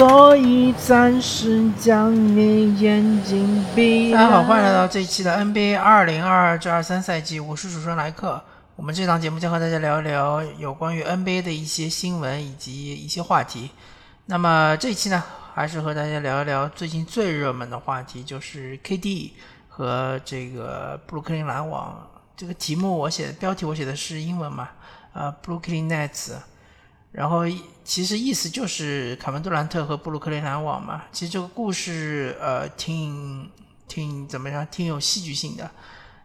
所以暂时将你眼睛闭。大家好，欢迎来到这一期的 NBA 二零二二至二三赛季，我是主持人莱克。我们这档节目将和大家聊一聊有关于 NBA 的一些新闻以及一些话题。那么这一期呢，还是和大家聊一聊最近最热门的话题，就是 KD 和这个布鲁克林篮网。这个题目我写的标题我写的是英文嘛，呃，Brooklyn Nets。然后其实意思就是凯文杜兰特和布鲁克林篮网嘛。其实这个故事呃挺挺怎么样，挺有戏剧性的。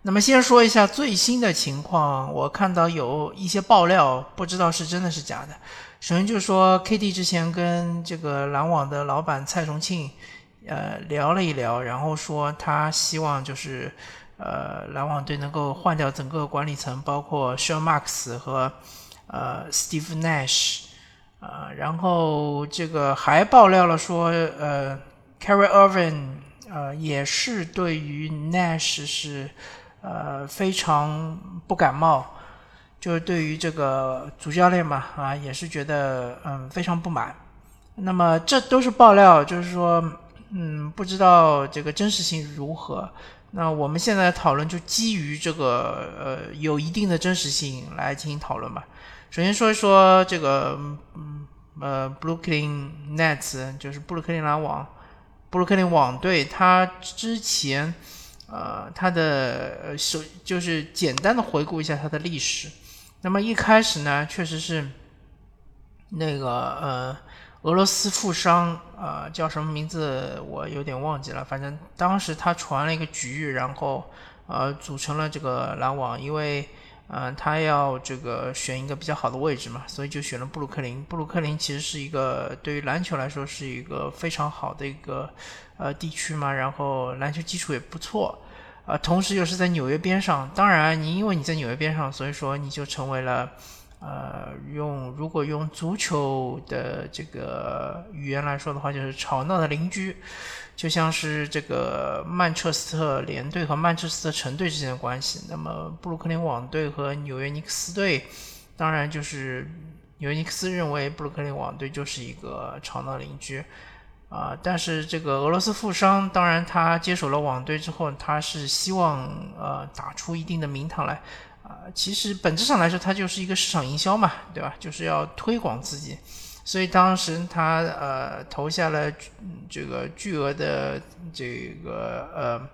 那么先说一下最新的情况，我看到有一些爆料，不知道是真的是假的。首先就是说，KD 之前跟这个篮网的老板蔡崇庆，呃，聊了一聊，然后说他希望就是，呃，篮网队能够换掉整个管理层，包括 Sean Marks 和呃 Steve Nash，啊，然后这个还爆料了说，呃，Carry Irving，呃，也是对于 Nash 是。呃，非常不感冒，就是对于这个主教练嘛，啊，也是觉得嗯非常不满。那么这都是爆料，就是说，嗯，不知道这个真实性如何。那我们现在讨论就基于这个呃有一定的真实性来进行讨论吧。首先说一说这个嗯呃布鲁克林 Nets，就是布鲁克林篮网，布鲁克林网队，他之前。呃，他的首就是简单的回顾一下他的历史。那么一开始呢，确实是那个呃，俄罗斯富商啊，叫什么名字我有点忘记了。反正当时他传了一个局，然后呃，组成了这个篮网，因为。嗯，他要这个选一个比较好的位置嘛，所以就选了布鲁克林。布鲁克林其实是一个对于篮球来说是一个非常好的一个呃地区嘛，然后篮球基础也不错，啊，同时又是在纽约边上。当然，你因为你在纽约边上，所以说你就成为了呃用如果用足球的这个语言来说的话，就是吵闹的邻居。就像是这个曼彻斯特联队和曼彻斯特城队之间的关系，那么布鲁克林网队和纽约尼克斯队，当然就是纽约尼克斯认为布鲁克林网队就是一个吵闹邻居，啊，但是这个俄罗斯富商，当然他接手了网队之后，他是希望呃打出一定的名堂来，啊，其实本质上来说，它就是一个市场营销嘛，对吧？就是要推广自己。所以当时他呃投下了这个巨额的这个呃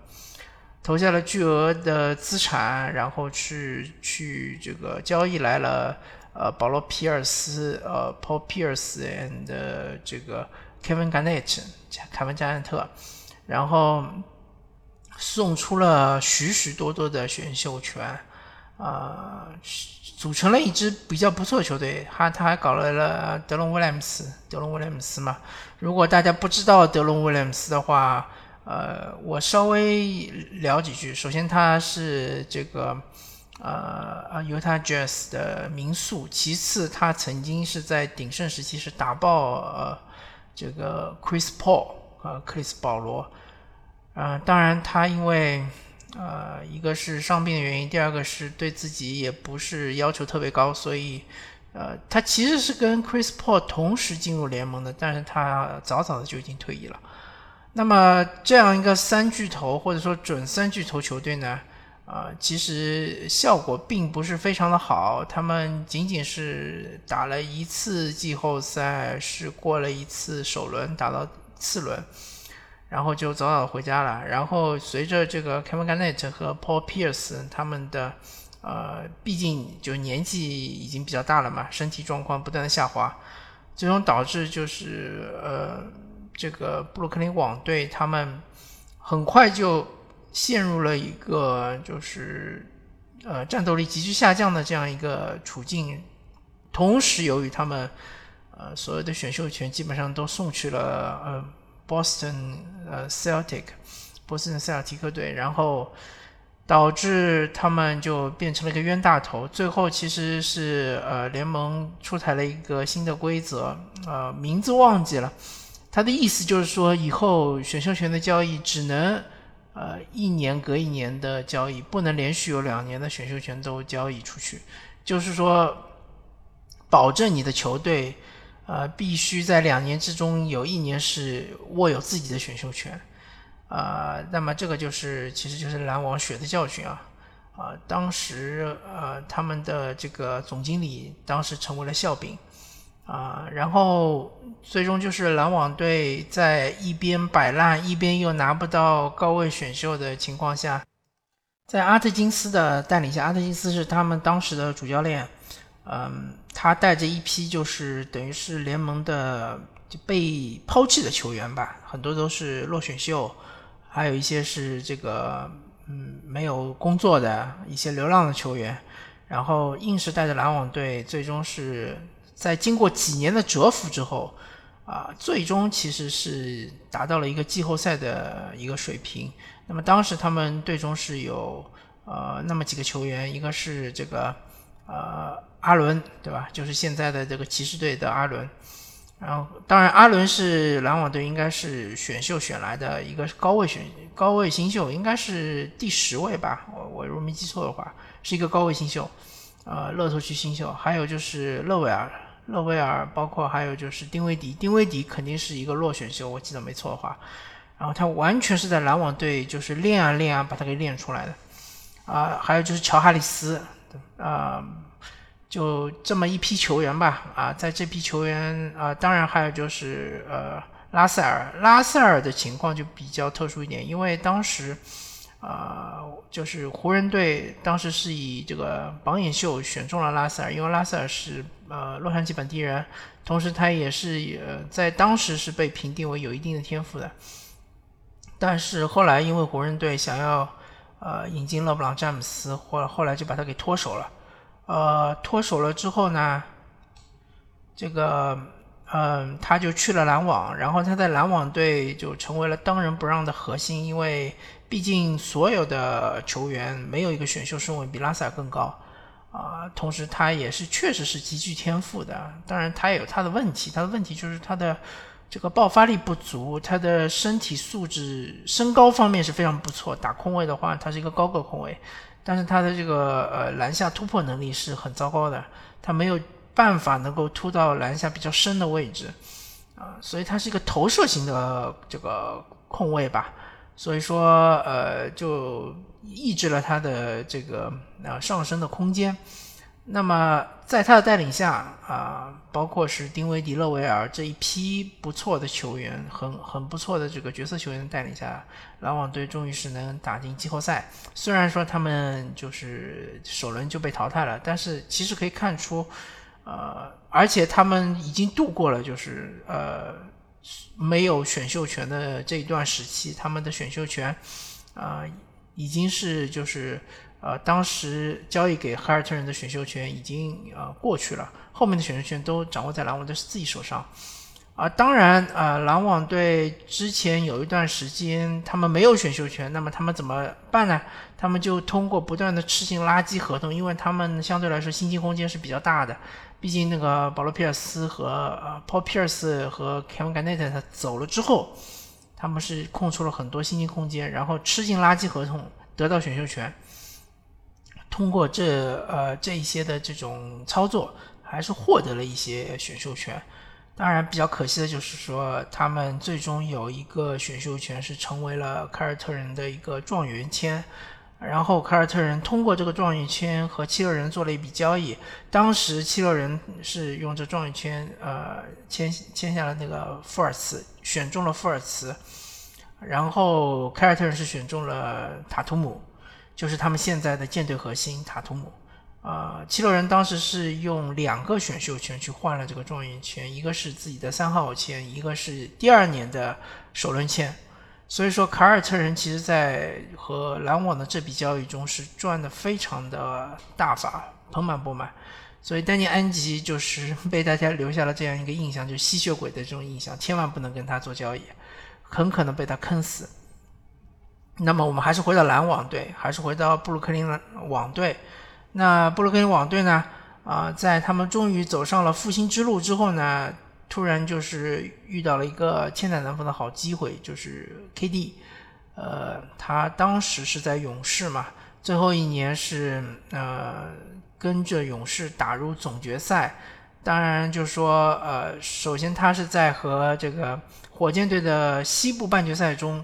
投下了巨额的资产，然后去去这个交易来了呃保罗皮尔斯呃 Paul Pierce and 这个 Kevin Garnett 凯文加内特，然后送出了许许多多的选秀权啊。组成了一支比较不错的球队，他他还搞来了德隆威廉姆斯，德隆威廉姆斯嘛。如果大家不知道德隆威廉姆斯的话，呃，我稍微聊几句。首先，他是这个呃呃犹他 Jazz 的民宿。其次，他曾经是在鼎盛时期是打爆呃这个 Chris Paul 啊克里斯保罗。啊，当然他因为。呃，一个是伤病的原因，第二个是对自己也不是要求特别高，所以，呃，他其实是跟 Chris Paul 同时进入联盟的，但是他早早的就已经退役了。那么这样一个三巨头或者说准三巨头球队呢，啊，其实效果并不是非常的好，他们仅仅是打了一次季后赛，是过了一次首轮，打到次轮。然后就早早回家了。然后随着这个 Kevin Garnett 和 Paul Pierce 他们的，呃，毕竟就年纪已经比较大了嘛，身体状况不断的下滑，最终导致就是呃，这个布鲁克林网队他们很快就陷入了一个就是呃战斗力急剧下降的这样一个处境。同时，由于他们呃所有的选秀权基本上都送去了呃。Boston 呃，Celtic，波士顿塞尔提克队，然后导致他们就变成了一个冤大头。最后其实是呃，联盟出台了一个新的规则，呃，名字忘记了。它的意思就是说，以后选秀权的交易只能呃一年隔一年的交易，不能连续有两年的选秀权都交易出去。就是说，保证你的球队。呃，必须在两年之中有一年是握有自己的选秀权，啊，那么这个就是其实就是篮网血的教训啊，啊，当时呃他们的这个总经理当时成为了笑柄，啊，然后最终就是篮网队在一边摆烂，一边又拿不到高位选秀的情况下，在阿特金斯的带领下，阿特金斯是他们当时的主教练。嗯，他带着一批就是等于是联盟的被抛弃的球员吧，很多都是落选秀，还有一些是这个嗯没有工作的一些流浪的球员，然后硬是带着篮网队，最终是在经过几年的蛰伏之后，啊，最终其实是达到了一个季后赛的一个水平。那么当时他们队中是有呃那么几个球员，一个是这个呃。阿伦对吧？就是现在的这个骑士队的阿伦，然后当然阿伦是篮网队应该是选秀选来的一个高位选高位新秀，应该是第十位吧？我我如果没记错的话，是一个高位新秀，呃，乐透区新秀。还有就是勒维尔，勒维尔，包括还有就是丁威迪，丁威迪肯定是一个落选秀，我记得没错的话。然后他完全是在篮网队就是练啊练啊把他给练出来的，啊，还有就是乔哈里斯，啊。就这么一批球员吧，啊，在这批球员啊，当然还有就是呃拉塞尔，拉塞尔的情况就比较特殊一点，因为当时啊，就是湖人队当时是以这个榜眼秀选中了拉塞尔，因为拉塞尔是呃洛杉矶本地人，同时他也是呃在当时是被评定为有一定的天赋的，但是后来因为湖人队想要呃引进勒布朗詹姆斯，或后来就把他给脱手了。呃，脱手了之后呢，这个，嗯，他就去了篮网，然后他在篮网队就成为了当仁不让的核心，因为毕竟所有的球员没有一个选秀顺位比拉萨更高，啊，同时他也是确实是极具天赋的，当然他也有他的问题，他的问题就是他的这个爆发力不足，他的身体素质、身高方面是非常不错，打空位的话，他是一个高个空位。但是他的这个呃篮下突破能力是很糟糕的，他没有办法能够突到篮下比较深的位置，啊，所以他是一个投射型的这个控卫吧，所以说呃就抑制了他的这个呃上升的空间。那么在他的带领下啊，包括是丁威迪勒维尔这一批不错的球员，很很不错的这个角色球员的带领下，篮网队终于是能打进季后赛。虽然说他们就是首轮就被淘汰了，但是其实可以看出，呃，而且他们已经度过了就是呃没有选秀权的这一段时期，他们的选秀权啊已经是就是。呃，当时交易给海尔特人的选秀权已经呃过去了，后面的选秀权都掌握在篮网队自己手上。啊，当然，呃，篮网队之前有一段时间他们没有选秀权，那么他们怎么办呢？他们就通过不断的吃进垃圾合同，因为他们相对来说薪金空间是比较大的，毕竟那个保罗皮尔斯和呃 Paul Pierce 和 Kevin Garnett 他走了之后，他们是空出了很多薪金空间，然后吃进垃圾合同得到选秀权。通过这呃这一些的这种操作，还是获得了一些选秀权。当然，比较可惜的就是说，他们最终有一个选秀权是成为了凯尔特人的一个状元签。然后凯尔特人通过这个状元签和七六人做了一笔交易。当时七六人是用这状元签呃签签下了那个富尔茨，选中了富尔茨。然后凯尔特人是选中了塔图姆。就是他们现在的舰队核心塔图姆，啊，七六人当时是用两个选秀权去换了这个状元签，一个是自己的三号签，一个是第二年的首轮签。所以说，凯尔特人其实在和篮网的这笔交易中是赚的非常的大发，盆满钵满。所以丹尼安吉就是 被大家留下了这样一个印象，就吸血鬼的这种印象，千万不能跟他做交易，很可能被他坑死。那么我们还是回到篮网队，还是回到布鲁克林篮网队。那布鲁克林网队呢？啊，在他们终于走上了复兴之路之后呢，突然就是遇到了一个千载难逢的好机会，就是 KD。呃，他当时是在勇士嘛，最后一年是呃跟着勇士打入总决赛，当然就说，呃，首先他是在和这个火箭队的西部半决赛中，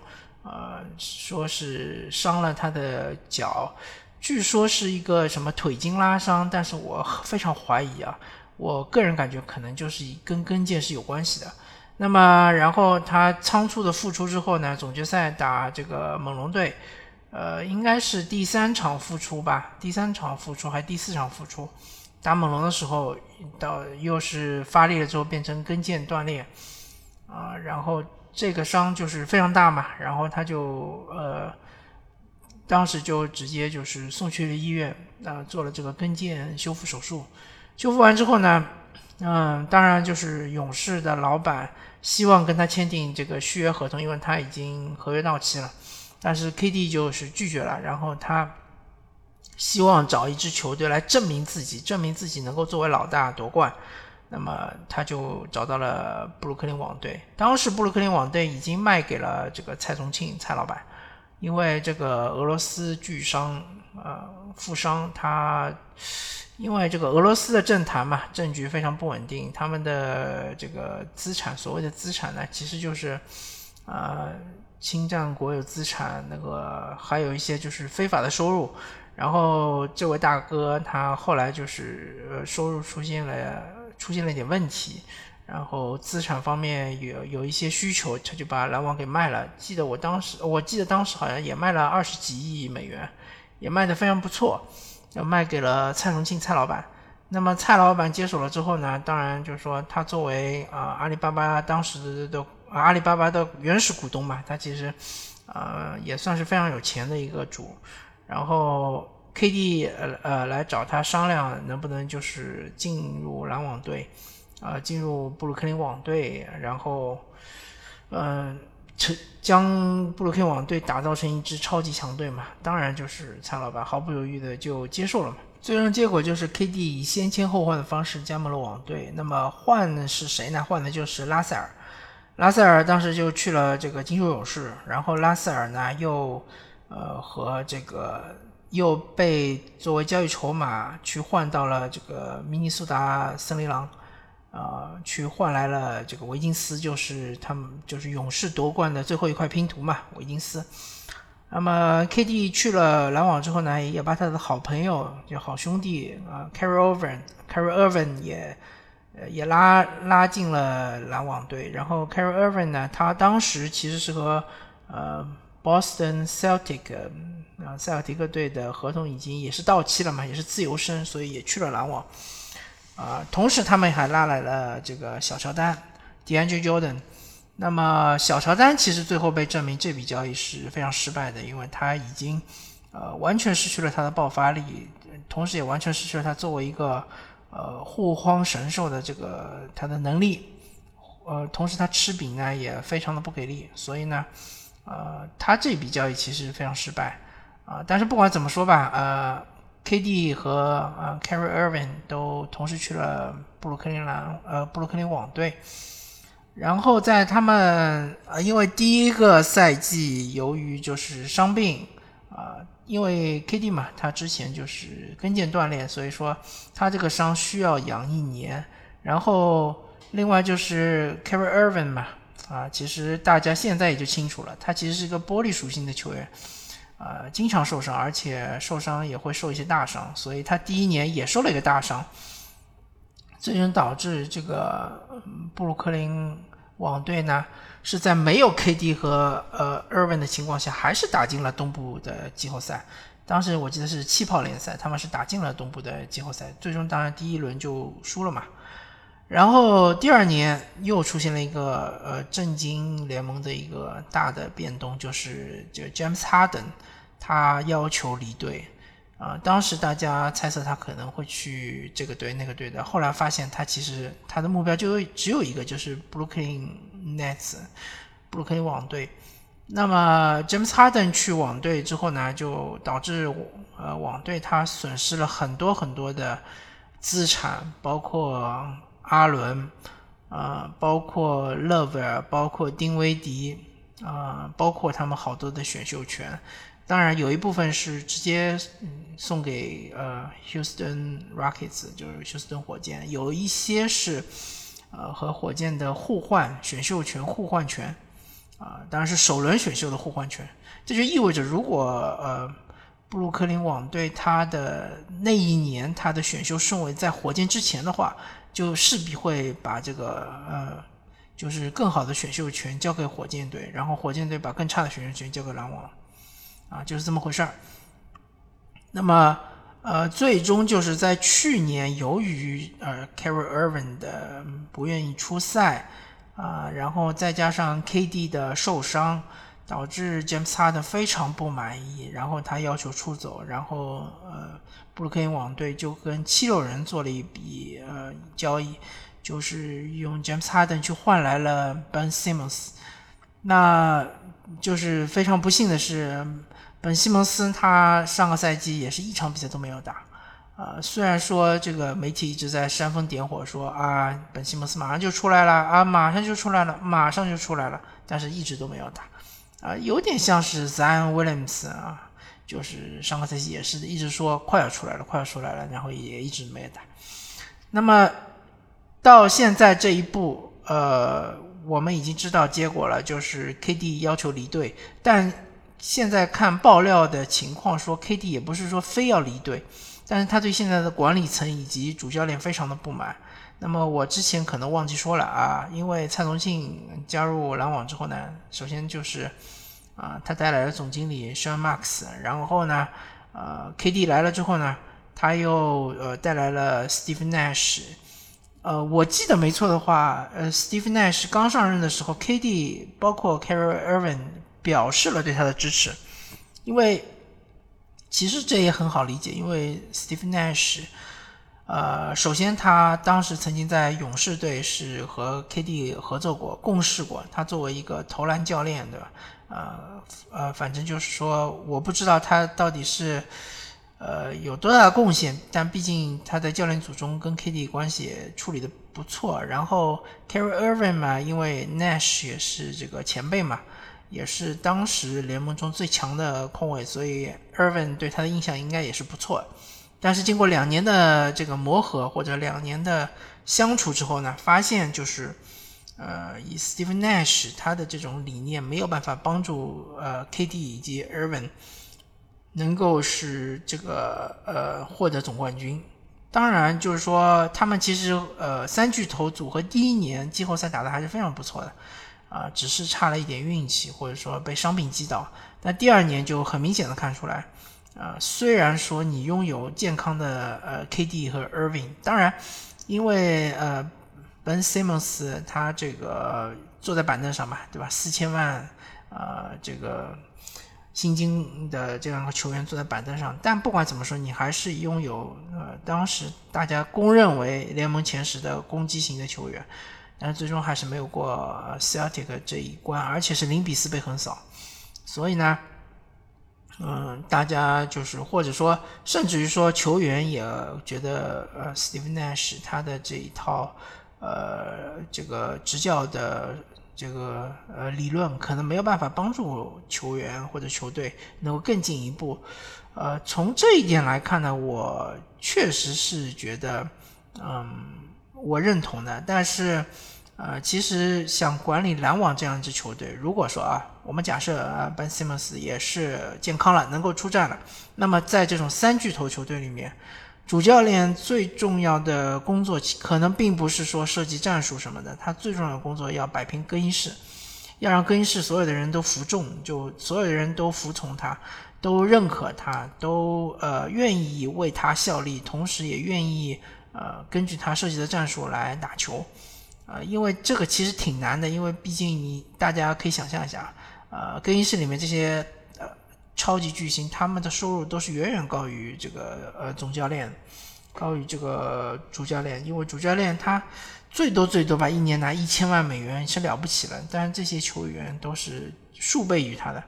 呃，说是伤了他的脚，据说是一个什么腿筋拉伤，但是我非常怀疑啊，我个人感觉可能就是跟跟腱是有关系的。那么，然后他仓促的复出之后呢，总决赛打这个猛龙队，呃，应该是第三场复出吧，第三场复出还是第四场复出？打猛龙的时候，到又是发力了之后变成跟腱断裂，啊，然后这个伤就是非常大嘛，然后他就呃，当时就直接就是送去了医院，啊，做了这个跟腱修复手术。修复完之后呢，嗯，当然就是勇士的老板希望跟他签订这个续约合同，因为他已经合约到期了，但是 KD 就是拒绝了，然后他。希望找一支球队来证明自己，证明自己能够作为老大夺冠。那么他就找到了布鲁克林网队。当时布鲁克林网队已经卖给了这个蔡崇庆蔡老板，因为这个俄罗斯巨商呃富商他因为这个俄罗斯的政坛嘛政局非常不稳定，他们的这个资产所谓的资产呢其实就是呃侵占国有资产，那个还有一些就是非法的收入。然后这位大哥他后来就是呃收入出现了出现了一点问题，然后资产方面有有一些需求，他就把篮网给卖了。记得我当时我记得当时好像也卖了二十几亿美元，也卖得非常不错，要卖给了蔡崇庆蔡老板。那么蔡老板接手了之后呢，当然就是说他作为啊阿里巴巴当时的阿里巴巴的原始股东嘛，他其实呃也算是非常有钱的一个主。然后 KD 呃呃来找他商量能不能就是进入篮网队，啊进入布鲁克林网队，然后嗯成将布鲁克林网队打造成一支超级强队嘛。当然就是蔡老板毫不犹豫的就接受了嘛。最终结果就是 KD 以先签后换的方式加盟了网队。那么换的是谁呢？换的就是拉塞尔。拉塞尔当时就去了这个金州勇士，然后拉塞尔呢又。呃，和这个又被作为交易筹码去换到了这个明尼苏达森林狼，啊，去换来了这个维金斯，就是他们就是勇士夺冠的最后一块拼图嘛，维金斯。那么 KD 去了篮网之后呢，也把他的好朋友就好兄弟啊，Carry Irvin，Carry Irvin 也也拉拉进了篮网队。然后 Carry Irvin 呢，他当时其实是和呃。Boston Celtic 啊，塞尔提克队的合同已经也是到期了嘛，也是自由身，所以也去了篮网。啊，同时他们还拉来了这个小乔丹 DeAndre Jordan。那么小乔丹其实最后被证明这笔交易是非常失败的，因为他已经呃完全失去了他的爆发力，同时也完全失去了他作为一个呃护荒神兽的这个他的能力。呃，同时他吃饼呢也非常的不给力，所以呢。呃，他这笔交易其实非常失败啊，但是不管怎么说吧，呃，KD 和呃 Carry Irving 都同时去了布鲁克林篮呃布鲁克林网队，然后在他们呃因为第一个赛季由于就是伤病啊，因为 KD 嘛，他之前就是跟腱断裂，所以说他这个伤需要养一年，然后另外就是 Carry Irving 嘛。啊，其实大家现在也就清楚了，他其实是一个玻璃属性的球员，啊，经常受伤，而且受伤也会受一些大伤，所以他第一年也受了一个大伤，最终导致这个布鲁克林网队呢是在没有 KD 和呃 Irvin 的情况下，还是打进了东部的季后赛。当时我记得是气泡联赛，他们是打进了东部的季后赛，最终当然第一轮就输了嘛。然后第二年又出现了一个呃震惊联盟的一个大的变动，就是就 James Harden 他要求离队啊，当时大家猜测他可能会去这个队那个队的，后来发现他其实他的目标就只有一个，就是布鲁克林 Nets 布鲁克林网队。那么 James Harden 去网队之后呢，就导致呃网队他损失了很多很多的资产，包括。阿伦，啊，包括勒维尔，包括丁威迪，啊，包括他们好多的选秀权，当然有一部分是直接送给呃 Houston Rockets，就是休斯顿火箭，有一些是呃和火箭的互换选秀权互换权。啊，当然是首轮选秀的互换权。这就意味着，如果呃布鲁克林网队他的那一年他的选秀顺位在火箭之前的话，就势必会把这个呃。就是更好的选秀权交给火箭队，然后火箭队把更差的选秀权交给篮网，啊，就是这么回事儿。那么，呃，最终就是在去年，由于呃 c a r r y Irvin 的不愿意出赛，啊，然后再加上 KD 的受伤，导致 James Harden 非常不满意，然后他要求出走，然后呃，布鲁克林网队就跟七六人做了一笔呃交易。就是用 James Harden 去换来了 Ben Simmons，那就是非常不幸的是，本西蒙斯他上个赛季也是一场比赛都没有打，啊，虽然说这个媒体一直在煽风点火说啊，本西蒙斯马上就出来了啊，马上就出来了，马上就出来了，但是一直都没有打，啊，有点像是 Zion Williams 啊，就是上个赛季也是一直说快要出来了，快要出来了，然后也一直没打，那么。到现在这一步，呃，我们已经知道结果了，就是 KD 要求离队。但现在看爆料的情况，说 KD 也不是说非要离队，但是他对现在的管理层以及主教练非常的不满。那么我之前可能忘记说了啊，因为蔡崇信加入篮网之后呢，首先就是啊，他带来了总经理 s h a n Max，然后呢，呃，KD 来了之后呢，他又呃带来了 Steve Nash。呃，我记得没错的话，呃，Steve Nash 刚上任的时候，KD 包括 c a r r y Irving 表示了对他的支持，因为其实这也很好理解，因为 Steve Nash，呃，首先他当时曾经在勇士队是和 KD 合作过、共事过，他作为一个投篮教练，对吧？呃呃，反正就是说，我不知道他到底是。呃，有多大的贡献？但毕竟他在教练组中跟 KD 关系处理的不错。然后 c a r r y Irving 嘛，因为 Nash 也是这个前辈嘛，也是当时联盟中最强的控卫，所以 Irvin 对他的印象应该也是不错。但是经过两年的这个磨合或者两年的相处之后呢，发现就是，呃，以 Steve Nash 他的这种理念没有办法帮助呃 KD 以及 Irvin。能够使这个呃获得总冠军，当然就是说他们其实呃三巨头组合第一年季后赛打的还是非常不错的，啊，只是差了一点运气或者说被伤病击倒。那第二年就很明显的看出来，啊，虽然说你拥有健康的呃 KD 和 Irving，当然因为呃 Ben Simmons 他这个坐在板凳上嘛，对吧？四千万啊这个。新金的这两个球员坐在板凳上，但不管怎么说，你还是拥有呃当时大家公认为联盟前十的攻击型的球员，但是最终还是没有过 Celtic 这一关，而且是零比四被横扫。所以呢，嗯，大家就是或者说甚至于说球员也觉得呃 Steve Nash 他的这一套呃这个执教的。这个呃理论可能没有办法帮助球员或者球队能够更进一步，呃，从这一点来看呢，我确实是觉得，嗯，我认同的。但是，呃，其实像管理篮网这样一支球队，如果说啊，我们假设啊，Ben Simmons 也是健康了，能够出战了，那么在这种三巨头球队里面。主教练最重要的工作可能并不是说设计战术什么的，他最重要的工作要摆平更衣室，要让更衣室所有的人都服众，就所有的人都服从他，都认可他，都呃愿意为他效力，同时也愿意呃根据他设计的战术来打球，呃，因为这个其实挺难的，因为毕竟你大家可以想象一下，呃，更衣室里面这些呃。超级巨星，他们的收入都是远远高于这个呃总教练，高于这个主教练，因为主教练他最多最多吧，一年拿一千万美元是了不起了，但是这些球员都是数倍于他的，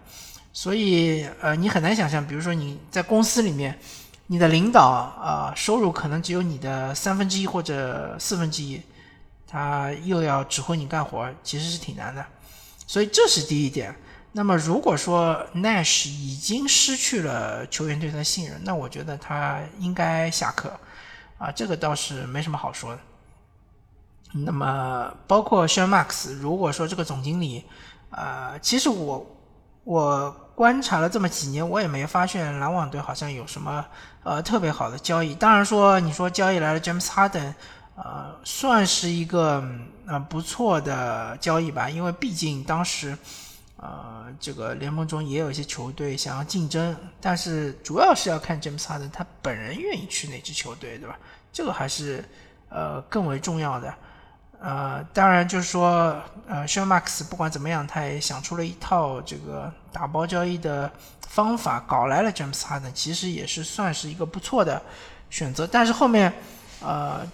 所以呃你很难想象，比如说你在公司里面，你的领导啊收入可能只有你的三分之一或者四分之一，他又要指挥你干活，其实是挺难的，所以这是第一点。那么如果说 Nash 已经失去了球员对他的信任，那我觉得他应该下课啊，这个倒是没什么好说的。那么包括 s h a n Max，如果说这个总经理，呃，其实我我观察了这么几年，我也没发现篮网队好像有什么呃特别好的交易。当然说你说交易来了 James Harden，呃，算是一个呃不错的交易吧，因为毕竟当时。呃，这个联盟中也有一些球队想要竞争，但是主要是要看詹姆斯哈登他本人愿意去哪支球队，对吧？这个还是呃更为重要的。呃，当然就是说，呃 s h a n Max 不管怎么样，他也想出了一套这个打包交易的方法，搞来了詹姆斯哈登，其实也是算是一个不错的选择。但是后面，呃。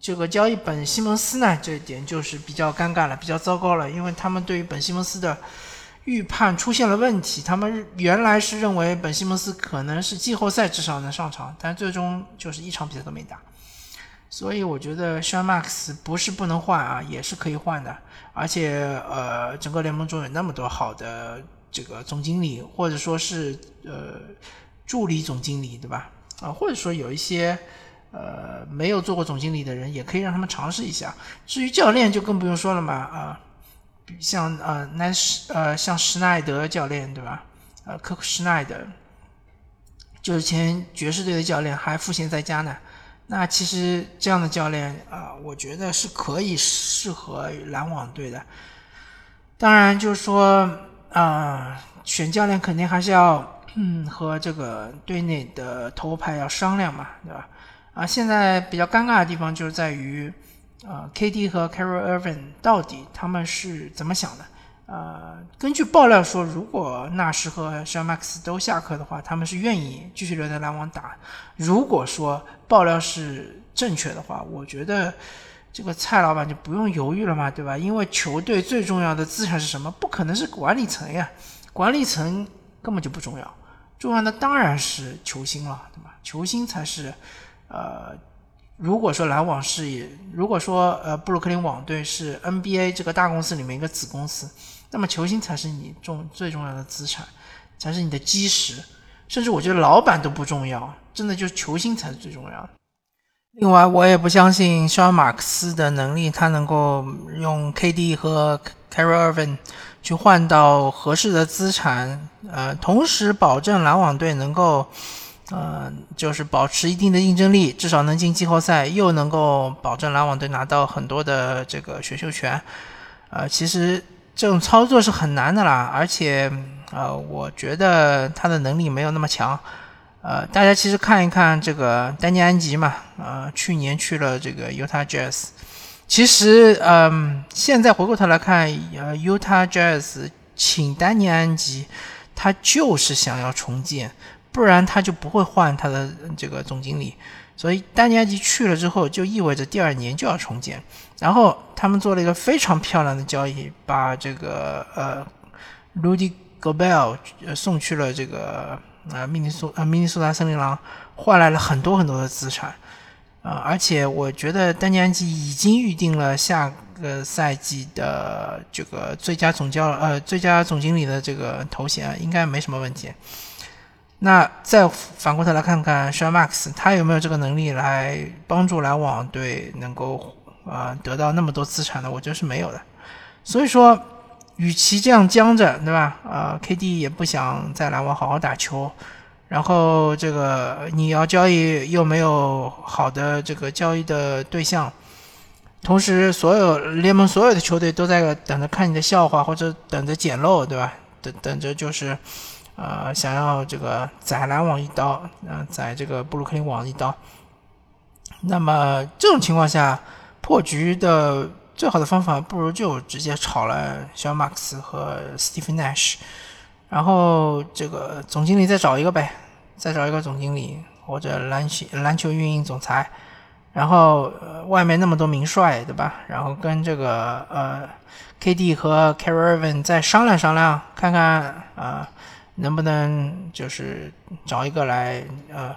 这个交易本西蒙斯呢，这一点就是比较尴尬了，比较糟糕了，因为他们对于本西蒙斯的预判出现了问题。他们原来是认为本西蒙斯可能是季后赛至少能上场，但最终就是一场比赛都没打。所以我觉得 s h a n Max 不是不能换啊，也是可以换的。而且呃，整个联盟中有那么多好的这个总经理，或者说是呃助理总经理，对吧？啊，或者说有一些。呃，没有做过总经理的人也可以让他们尝试一下。至于教练就更不用说了嘛，啊，像呃南施呃像施耐德教练对吧？呃，科克施耐德就是前爵士队的教练，还赋闲在家呢。那其实这样的教练啊，我觉得是可以适合篮网队的。当然就是说啊，选教练肯定还是要嗯和这个队内的头牌要商量嘛，对吧？啊，现在比较尴尬的地方就是在于，呃，KD 和 Carol Irvin 到底他们是怎么想的？呃，根据爆料说，如果纳什和 s h a n Max 都下课的话，他们是愿意继续留在篮网打。如果说爆料是正确的话，我觉得这个蔡老板就不用犹豫了嘛，对吧？因为球队最重要的资产是什么？不可能是管理层呀，管理层根本就不重要，重要的当然是球星了，对吧？球星才是。呃，如果说篮网是，如果说呃布鲁克林网队是 NBA 这个大公司里面一个子公司，那么球星才是你重最重要的资产，才是你的基石，甚至我觉得老板都不重要，真的就是球星才是最重要的。另外，我也不相信肖恩马克思的能力，他能够用 KD 和 Kyrie Irving 去换到合适的资产，呃，同时保证篮网队能够。呃，就是保持一定的竞争力，至少能进季后赛，又能够保证篮网队拿到很多的这个选秀权。呃，其实这种操作是很难的啦，而且呃，我觉得他的能力没有那么强。呃，大家其实看一看这个丹尼安吉嘛，呃，去年去了这个犹他 Jazz，其实嗯，现在回过头来看，呃，犹他 Jazz 请丹尼安吉，他就是想要重建。不然他就不会换他的这个总经理，所以丹尼安吉去了之后，就意味着第二年就要重建。然后他们做了一个非常漂亮的交易，把这个呃，Rudy Gobert 送去了这个呃密尼苏呃密尼苏达森林狼，换来了很多很多的资产啊！而且我觉得丹尼安吉已经预定了下个赛季的这个最佳总教呃最佳总经理的这个头衔，应该没什么问题。那再反过头来看看 s h a n Max，他有没有这个能力来帮助篮网队能够啊得到那么多资产的？我觉得是没有的。所以说，与其这样僵着，对吧？啊，KD 也不想在篮网好好打球，然后这个你要交易又没有好的这个交易的对象，同时所有联盟所有的球队都在等着看你的笑话或者等着捡漏，对吧？等等着就是。呃，想要这个宰篮网一刀，呃，宰这个布鲁克林网一刀。那么这种情况下，破局的最好的方法，不如就直接炒了小马克思和 Steve Nash，然后这个总经理再找一个呗，再找一个总经理或者篮球篮球运营总裁，然后外面那么多名帅，对吧？然后跟这个呃 KD 和 c a r i v i n 再商量商量，看看啊。能不能就是找一个来？呃，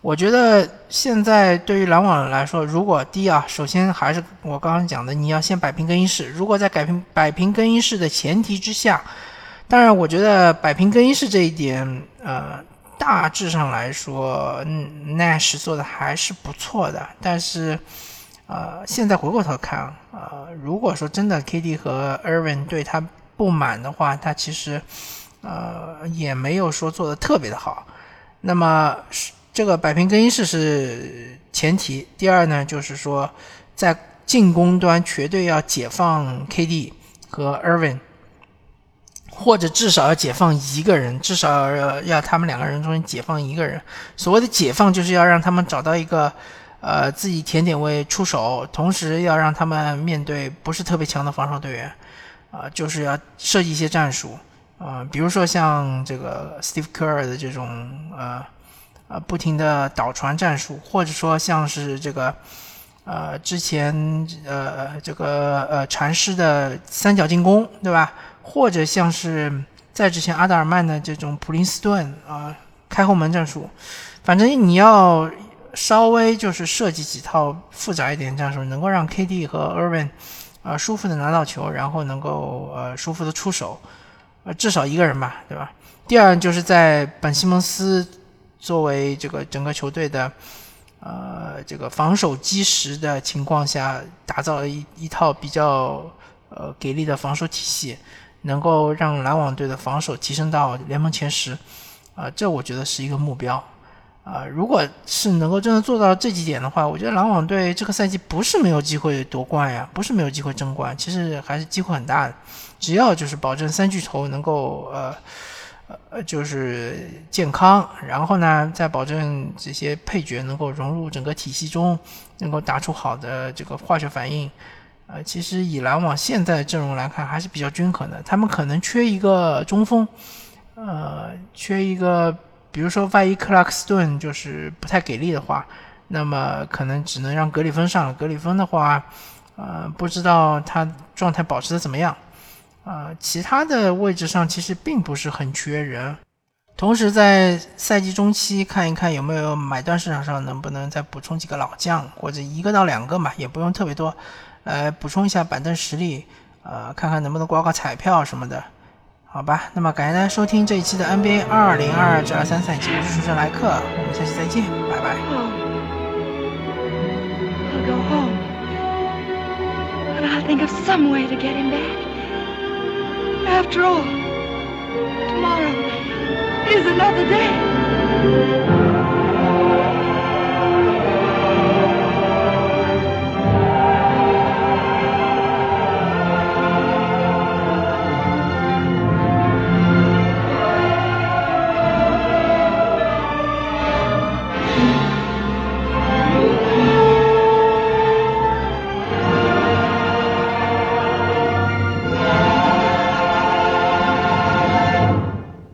我觉得现在对于篮网来说，如果第一啊，首先还是我刚刚讲的，你要先摆平更衣室。如果在改平摆平更衣室的前提之下，当然，我觉得摆平更衣室这一点，呃，大致上来说，Nash 做的还是不错的。但是，呃，现在回过头看，呃，如果说真的 KD 和 Irvin 对他不满的话，他其实，呃，也没有说做的特别的好。那么，这个摆平更衣室是前提。第二呢，就是说，在进攻端绝对要解放 KD 和 Irvin，。或者至少要解放一个人，至少要要他们两个人中间解放一个人。所谓的解放，就是要让他们找到一个，呃，自己甜点位出手，同时要让他们面对不是特别强的防守队员，啊，就是要设计一些战术，啊，比如说像这个 Steve Kerr 的这种，呃，呃，不停的倒传战术，或者说像是这个，呃，之前呃这个呃禅师的三角进攻，对吧？或者像是在之前阿德尔曼的这种普林斯顿啊开后门战术，反正你要稍微就是设计几套复杂一点战术，能够让 KD 和 Irvin 啊舒服的拿到球，然后能够呃舒服的出手，啊至少一个人吧，对吧？第二就是在本西蒙斯作为这个整个球队的呃这个防守基石的情况下，打造了一一套比较呃给力的防守体系。能够让篮网队的防守提升到联盟前十，啊，这我觉得是一个目标，啊，如果是能够真的做到这几点的话，我觉得篮网队这个赛季不是没有机会夺冠呀，不是没有机会争冠，其实还是机会很大的，只要就是保证三巨头能够呃呃就是健康，然后呢再保证这些配角能够融入整个体系中，能够打出好的这个化学反应。呃，其实以篮网现在的阵容来看，还是比较均衡的。他们可能缺一个中锋，呃，缺一个，比如说万一克拉克斯顿就是不太给力的话，那么可能只能让格里芬上了。格里芬的话，呃，不知道他状态保持的怎么样。啊，其他的位置上其实并不是很缺人。同时在赛季中期看一看有没有买断市场上能不能再补充几个老将，或者一个到两个嘛，也不用特别多。来补充一下板凳实力，呃，看看能不能刮刮彩票什么的，好吧？那么感谢大家收听这一期的 NBA 二零二二至二三赛季，我是书生来客，我们下期再见，拜拜。After all, tomorrow is another day.